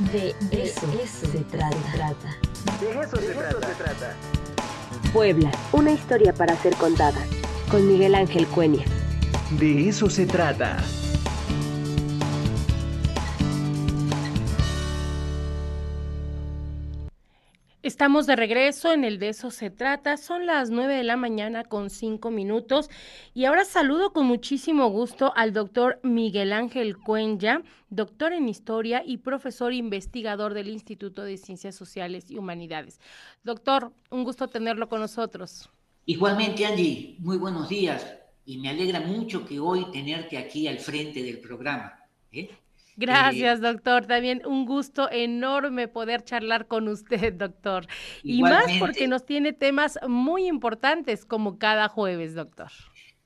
De eso, se trata. De eso, se, trata. Puebla, una historia para ser contada. Con Miguel Ángel Cuenya. De eso se trata. Estamos de regreso en el de eso se trata. Son las nueve de la mañana con cinco minutos y ahora saludo con muchísimo gusto al doctor Miguel Ángel Cuenya, doctor en historia y profesor investigador del Instituto de Ciencias Sociales y Humanidades. Doctor, un gusto tenerlo con nosotros. Igualmente, Angie, muy buenos días y me alegra mucho que hoy tenerte aquí al frente del programa. ¿eh? Gracias, doctor. También un gusto enorme poder charlar con usted, doctor. Y más porque nos tiene temas muy importantes como cada jueves, doctor.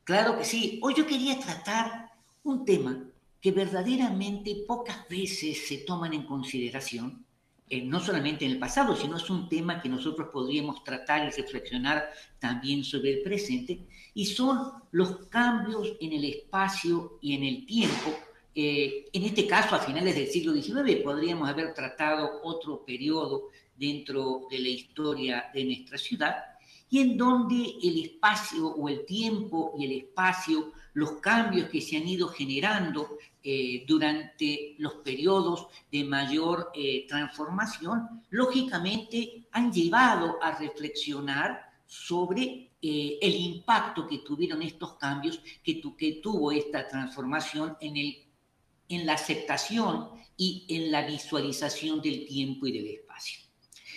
Claro que sí. Hoy yo quería tratar un tema que verdaderamente pocas veces se toman en consideración, eh, no solamente en el pasado, sino es un tema que nosotros podríamos tratar y reflexionar también sobre el presente, y son los cambios en el espacio y en el tiempo eh, en este caso, a finales del siglo XIX, podríamos haber tratado otro periodo dentro de la historia de nuestra ciudad, y en donde el espacio o el tiempo y el espacio, los cambios que se han ido generando eh, durante los periodos de mayor eh, transformación, lógicamente han llevado a reflexionar sobre el impacto que tuvieron estos cambios, que, que tuvo esta transformación en el en la aceptación y en la visualización del tiempo y del espacio.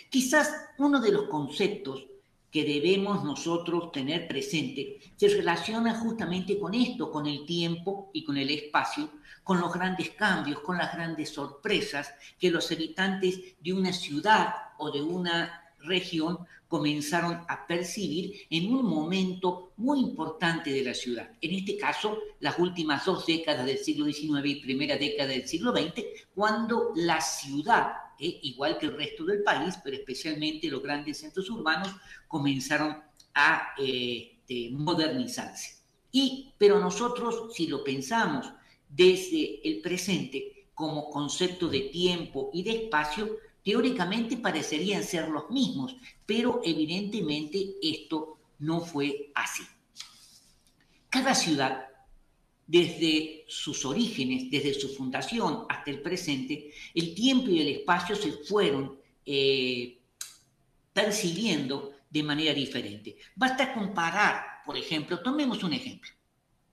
Quizás uno de los conceptos que debemos nosotros tener presente se relaciona justamente con esto, con el tiempo y con el espacio, con los grandes cambios, con las grandes sorpresas que los habitantes de una ciudad o de una región comenzaron a percibir en un momento muy importante de la ciudad. En este caso, las últimas dos décadas del siglo XIX y primera década del siglo XX, cuando la ciudad, eh, igual que el resto del país, pero especialmente los grandes centros urbanos, comenzaron a eh, modernizarse. Y, pero nosotros, si lo pensamos desde el presente como concepto de tiempo y de espacio, teóricamente parecerían ser los mismos, pero evidentemente esto no fue así. Cada ciudad, desde sus orígenes, desde su fundación hasta el presente, el tiempo y el espacio se fueron eh, percibiendo de manera diferente. Basta comparar, por ejemplo, tomemos un ejemplo.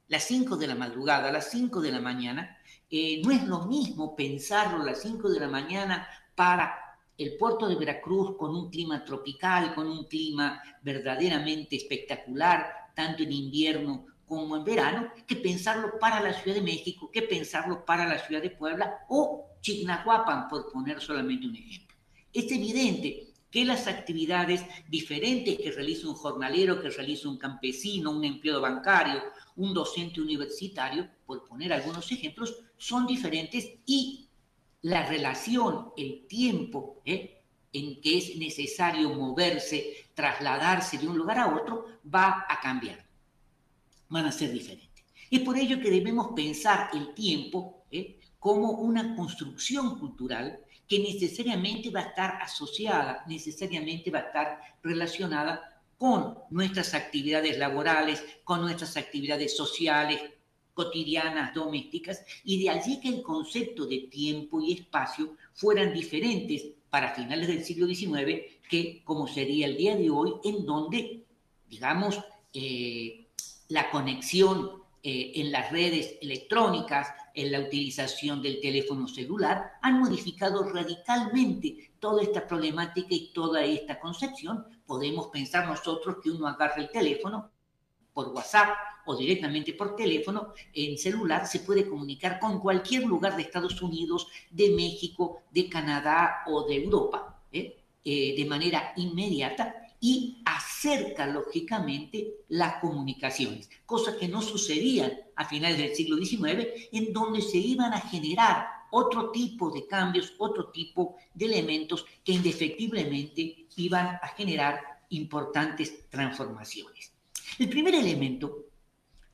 Las 5 de la madrugada, las 5 de la mañana, eh, no es lo mismo pensarlo a las 5 de la mañana para el puerto de Veracruz con un clima tropical, con un clima verdaderamente espectacular, tanto en invierno como en verano, que pensarlo para la Ciudad de México, que pensarlo para la Ciudad de Puebla o Chignahuapan, por poner solamente un ejemplo. Es evidente que las actividades diferentes que realiza un jornalero, que realiza un campesino, un empleado bancario, un docente universitario, por poner algunos ejemplos, son diferentes y la relación, el tiempo ¿eh? en que es necesario moverse, trasladarse de un lugar a otro, va a cambiar, van a ser diferentes. Es por ello que debemos pensar el tiempo ¿eh? como una construcción cultural que necesariamente va a estar asociada, necesariamente va a estar relacionada con nuestras actividades laborales, con nuestras actividades sociales, cotidianas, domésticas, y de allí que el concepto de tiempo y espacio fueran diferentes para finales del siglo XIX que como sería el día de hoy, en donde, digamos, eh, la conexión eh, en las redes electrónicas, en la utilización del teléfono celular, han modificado radicalmente toda esta problemática y toda esta concepción. Podemos pensar nosotros que uno agarra el teléfono por WhatsApp o directamente por teléfono, en celular, se puede comunicar con cualquier lugar de Estados Unidos, de México, de Canadá o de Europa, ¿eh? Eh, de manera inmediata y acerca lógicamente las comunicaciones, cosas que no sucedían a finales del siglo XIX, en donde se iban a generar otro tipo de cambios, otro tipo de elementos que indefectiblemente iban a generar importantes transformaciones. El primer elemento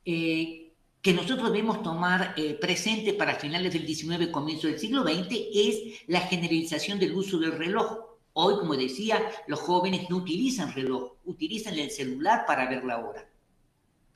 eh, que nosotros debemos tomar eh, presente para finales del 19 comienzo del siglo XX es la generalización del uso del reloj. Hoy, como decía, los jóvenes no utilizan reloj, utilizan el celular para ver la hora.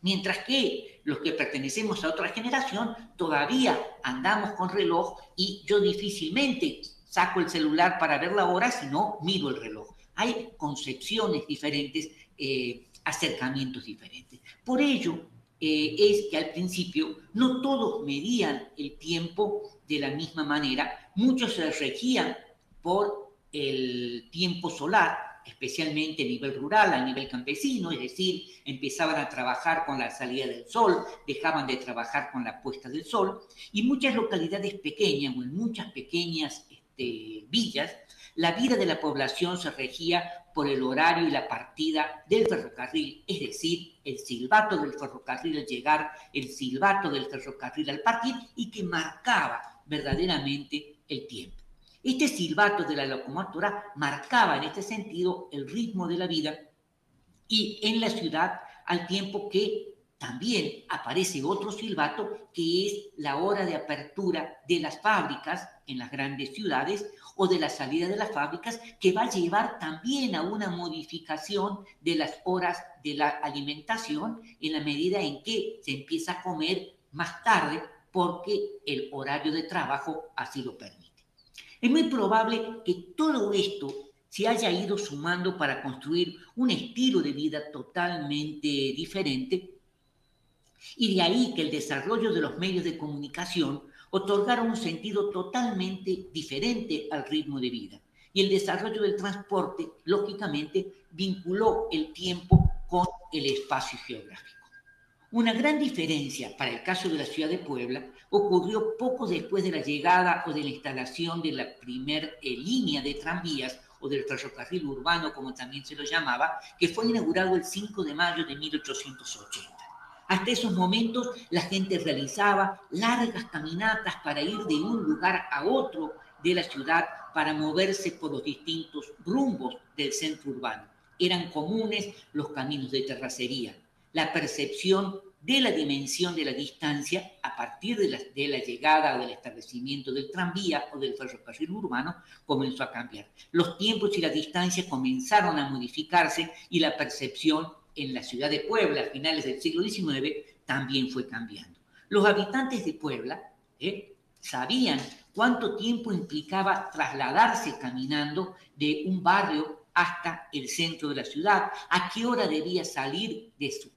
Mientras que los que pertenecemos a otra generación todavía andamos con reloj y yo difícilmente saco el celular para ver la hora, sino miro el reloj. Hay concepciones diferentes, eh, acercamientos diferentes. Por ello, eh, es que al principio no todos medían el tiempo de la misma manera, muchos se regían por el tiempo solar, especialmente a nivel rural, a nivel campesino, es decir, empezaban a trabajar con la salida del sol, dejaban de trabajar con la puesta del sol, y muchas localidades pequeñas o en muchas pequeñas este, villas, la vida de la población se regía por el horario y la partida del ferrocarril, es decir, el silbato del ferrocarril al llegar, el silbato del ferrocarril al partir y que marcaba verdaderamente el tiempo. Este silbato de la locomotora marcaba en este sentido el ritmo de la vida y en la ciudad al tiempo que también aparece otro silbato que es la hora de apertura de las fábricas en las grandes ciudades o de la salida de las fábricas que va a llevar también a una modificación de las horas de la alimentación en la medida en que se empieza a comer más tarde porque el horario de trabajo así lo permite. Es muy probable que todo esto se haya ido sumando para construir un estilo de vida totalmente diferente y de ahí que el desarrollo de los medios de comunicación otorgara un sentido totalmente diferente al ritmo de vida. Y el desarrollo del transporte, lógicamente, vinculó el tiempo con el espacio geográfico. Una gran diferencia para el caso de la ciudad de Puebla ocurrió poco después de la llegada o de la instalación de la primera eh, línea de tranvías o del ferrocarril urbano, como también se lo llamaba, que fue inaugurado el 5 de mayo de 1880. Hasta esos momentos la gente realizaba largas caminatas para ir de un lugar a otro de la ciudad para moverse por los distintos rumbos del centro urbano. Eran comunes los caminos de terracería, la percepción de la dimensión de la distancia a partir de la, llegada o del establecimiento del tranvía o del ferrocarril urbano comenzó a cambiar. Los tiempos y la distancia comenzaron a modificarse y la percepción en la ciudad de Puebla a finales del siglo XIX también fue cambiando. Los habitantes de Puebla ¿eh? sabían cuánto tiempo implicaba trasladarse caminando de un barrio hasta el centro de la ciudad, a qué hora debía salir de su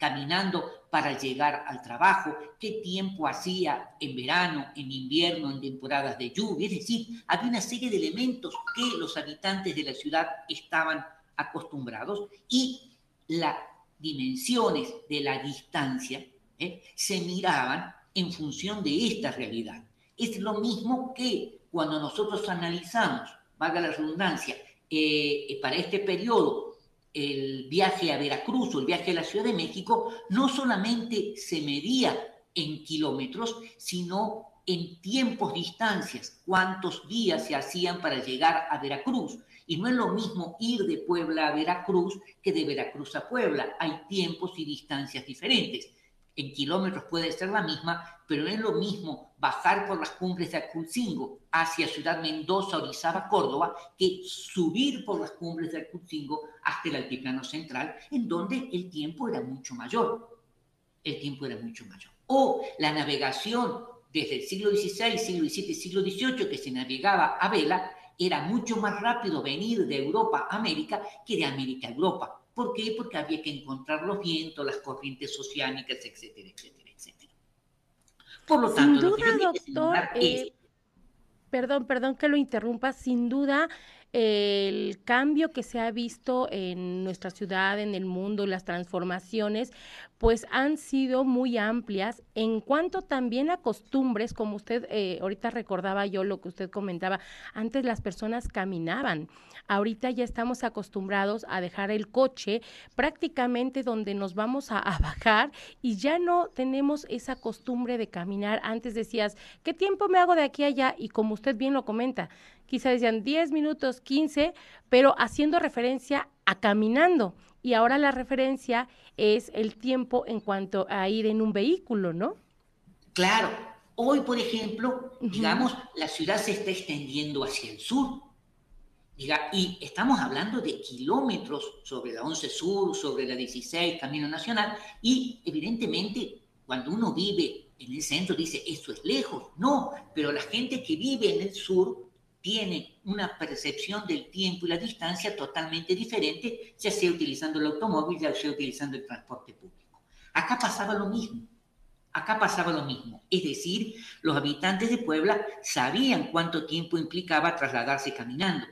caminando para llegar al trabajo, qué tiempo hacía en verano, en invierno, en temporadas de lluvia. Es decir, había una serie de elementos que los habitantes de la ciudad estaban acostumbrados y las dimensiones de la distancia ¿eh? se miraban en función de esta realidad. Es lo mismo que cuando nosotros analizamos, valga la redundancia, eh, para este periodo el viaje a Veracruz o el viaje a la Ciudad de México no solamente se medía en kilómetros, sino en tiempos, distancias, cuántos días se hacían para llegar a Veracruz. Y no es lo mismo ir de Puebla a Veracruz que de Veracruz a Puebla. Hay tiempos y distancias diferentes. En kilómetros puede ser la misma, pero no es lo mismo bajar por las cumbres de Aculcingo hacia Ciudad Mendoza, Orizaba, Córdoba, que subir por las cumbres de Aculcingo hasta el altiplano central, en donde el tiempo era mucho mayor. El tiempo era mucho mayor. O la navegación desde el siglo XVI, siglo XVII, siglo XVIII, que se navegaba a vela, era mucho más rápido venir de Europa a América que de América a Europa. ¿Por qué? Porque había que encontrar los vientos, las corrientes oceánicas, etcétera, etcétera. Por lo tanto, sin duda, doctor, eh, perdón, perdón que lo interrumpa, sin duda el cambio que se ha visto en nuestra ciudad, en el mundo, las transformaciones, pues han sido muy amplias en cuanto también a costumbres, como usted eh, ahorita recordaba yo lo que usted comentaba, antes las personas caminaban, ahorita ya estamos acostumbrados a dejar el coche prácticamente donde nos vamos a, bajar y ya no tenemos esa costumbre de caminar. Antes decías, ¿qué tiempo me hago de aquí a allá? Y como usted bien lo comenta, quizá decían 10 minutos, 15, pero haciendo referencia a caminando. Y ahora la referencia es el tiempo en cuanto a ir en un vehículo, ¿no? Claro. Hoy, por ejemplo, digamos, la ciudad se está extendiendo hacia el sur. y estamos hablando de kilómetros sobre la 11 Sur, sobre la 16, Camino Nacional, y evidentemente cuando uno vive en el centro dice, esto es lejos. No, pero la gente que vive en el sur tiene una percepción del tiempo y la distancia totalmente diferente, ya sea utilizando el automóvil, ya sea utilizando el transporte público. Acá pasaba lo mismo. Acá pasaba lo mismo. Es decir, los habitantes de Puebla sabían cuánto tiempo implicaba trasladarse caminando.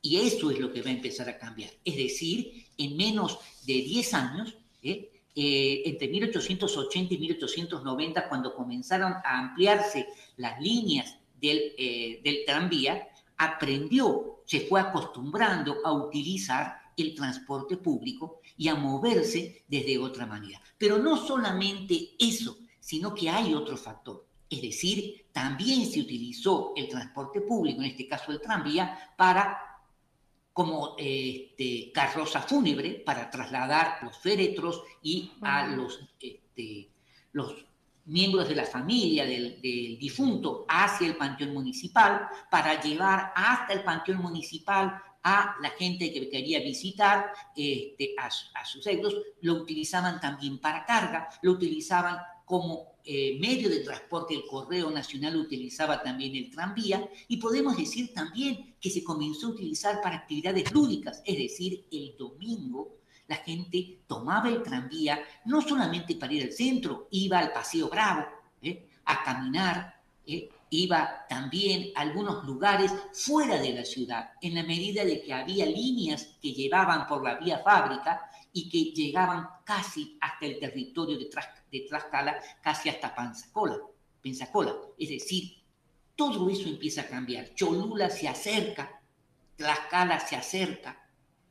Y eso es lo que va a empezar a cambiar. Es decir, en menos de 10 años, ¿eh? Eh, entre 1880 y 1890, cuando comenzaron a ampliarse las líneas del, eh, del tranvía, aprendió, se fue acostumbrando a utilizar el transporte público y a moverse desde otra manera. Pero no solamente eso, sino que hay otro factor. Es decir, también se utilizó el transporte público, en este caso el tranvía, para como este, carroza fúnebre para trasladar los féretros y a los, este, los miembros de la familia del, difunto hacia el panteón municipal, para llevar hasta el panteón municipal a la gente que quería visitar este, a, sus deudos, lo utilizaban también para carga, lo utilizaban como eh, medio de transporte, el Correo Nacional utilizaba también el tranvía. Y podemos decir también que se comenzó a utilizar para actividades lúdicas, es decir, el domingo la gente tomaba el tranvía no solamente para ir al centro, iba al Paseo Bravo ¿eh? a caminar, ¿eh? iba también a algunos lugares fuera de la ciudad, en la medida de que había líneas que llevaban por la vía fábrica y que llegaban casi hasta el territorio de, de Tlaxcala, casi hasta Pensacola, Pensacola. Es decir, todo eso empieza a cambiar. Cholula se acerca, Tlaxcala se acerca,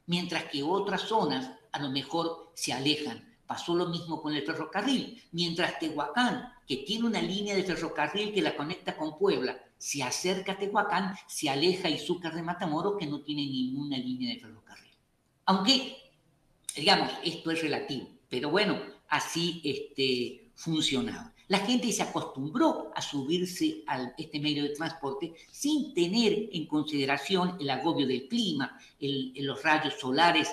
mientras que otras zonas a lo mejor se alejan. Pasó lo mismo con el ferrocarril, mientras Tehuacán, que tiene una línea de ferrocarril que la conecta con Puebla, se acerca a Tehuacán, se aleja Izúcar de Matamoros, que no tiene ninguna línea de ferrocarril. Aunque, digamos, esto es relativo, pero bueno, así este, funcionaba. La gente se acostumbró a subirse a este medio de transporte sin tener en consideración el agobio del clima, los rayos solares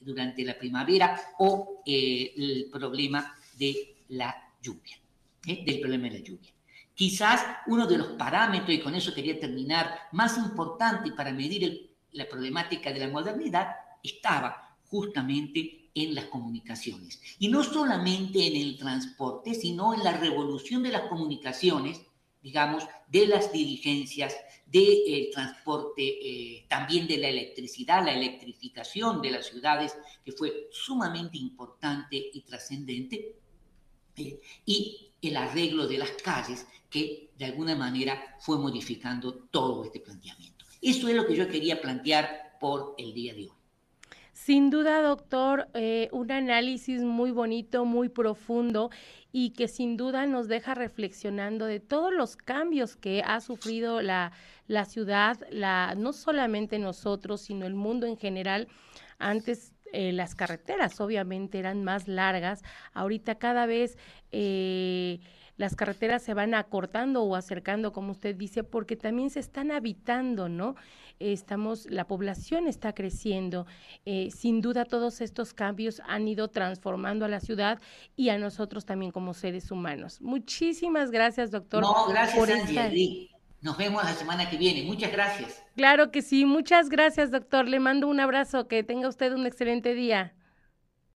durante la primavera o eh, el problema de la lluvia, ¿eh? del problema de la lluvia. Quizás uno de los parámetros, y con eso quería terminar, más importante para medir la problemática de la modernidad estaba justamente en las comunicaciones. Y no solamente en el transporte, sino en la revolución de las comunicaciones, digamos, de las diligencias, del transporte, eh, también de la electricidad, la electrificación de las ciudades, que fue sumamente importante y trascendente, eh, y el arreglo de las calles, que de alguna manera fue modificando todo este planteamiento. Eso es lo que yo quería plantear por el día de hoy. Sin duda, doctor, eh, un análisis muy bonito, muy profundo y que sin duda nos deja reflexionando de todos los cambios que ha sufrido la, la ciudad, la, no solamente nosotros, sino el mundo en general. Antes eh, las carreteras obviamente eran más largas, ahorita cada vez... Eh, las carreteras se van acortando o acercando, como usted dice, porque también se están habitando, ¿no? Estamos, la población está creciendo. Eh, sin duda, todos estos cambios han ido transformando a la ciudad y a nosotros también como seres humanos. Muchísimas gracias, doctor. No, gracias, por Nos vemos la semana que viene. Muchas gracias. Claro que sí. Muchas gracias, doctor. Le mando un abrazo. Que tenga usted un excelente día.